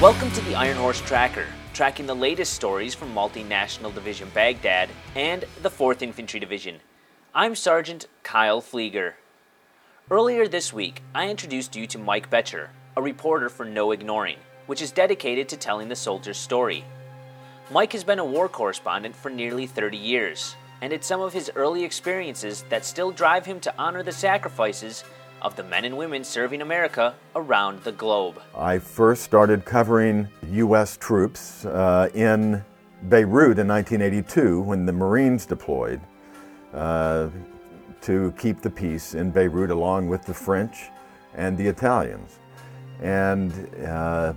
Welcome to the Iron Horse Tracker, tracking the latest stories from Multinational Division Baghdad and the 4th Infantry Division. I'm Sergeant Kyle Pflieger. Earlier this week, I introduced you to Mike Boettcher, a reporter for No Ignoring, which is dedicated to telling the soldier's story. Mike has been a war correspondent for nearly 30 years, and it's some of his early experiences that still drive him to honor the sacrifices of the men and women serving America around the globe. I first started covering U.S. troops uh, in Beirut in 1982 when the Marines deployed uh, to keep the peace in Beirut along with the French and the Italians. And uh,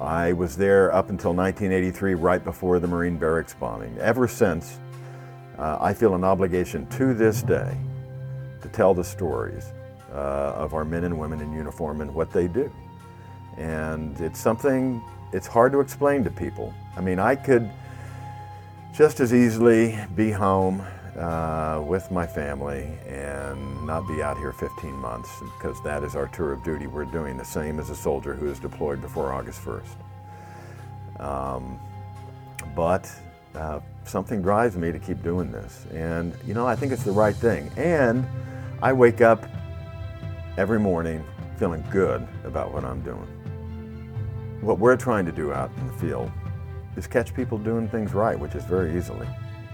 I was there up until 1983, right before the Marine barracks bombing. Ever since, uh, I feel an obligation to this day to tell the stories of our men and women in uniform and what they do. And it's something, it's hard to explain to people. I mean, I could just as easily be home uh, with my family and not be out here 15 months because that is our tour of duty. We're doing the same as a soldier who is deployed before August 1st. Um, but uh, something drives me to keep doing this. And, you know, I think it's the right thing. And I wake up every morning feeling good about what I'm doing. What we're trying to do out in the field is catch people doing things right, which is very easily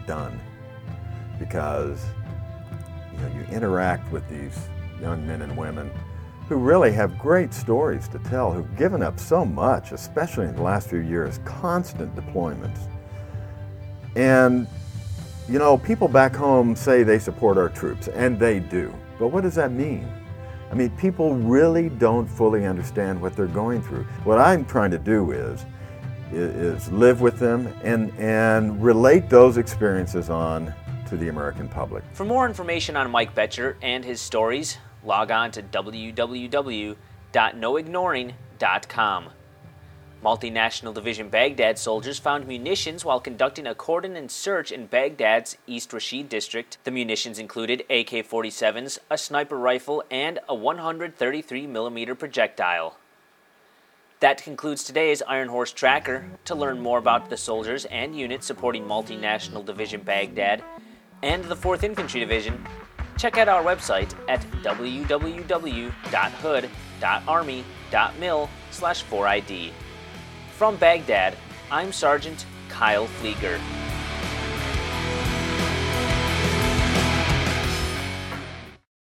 done because you know you interact with these young men and women who really have great stories to tell, who've given up so much, especially in the last few years, constant deployments. And you know, people back home say they support our troops, and they do. But what does that mean? I mean, people really don't fully understand what they're going through. What I'm trying to do is, is live with them and, and relate those experiences on to the American public. For more information on Mike Boettcher and his stories, log on to www.noignoring.com. Multinational Division Baghdad soldiers found munitions while conducting a cordon and search in Baghdad's East Rashid district. The munitions included AK 47s, a sniper rifle, and a 133 millimeter projectile. That concludes today's Iron Horse Tracker. To learn more about the soldiers and units supporting Multinational Division Baghdad and the 4th Infantry Division, check out our website at www.hood.army.mil/4id. From Baghdad, I'm Sergeant Kyle Pflieger.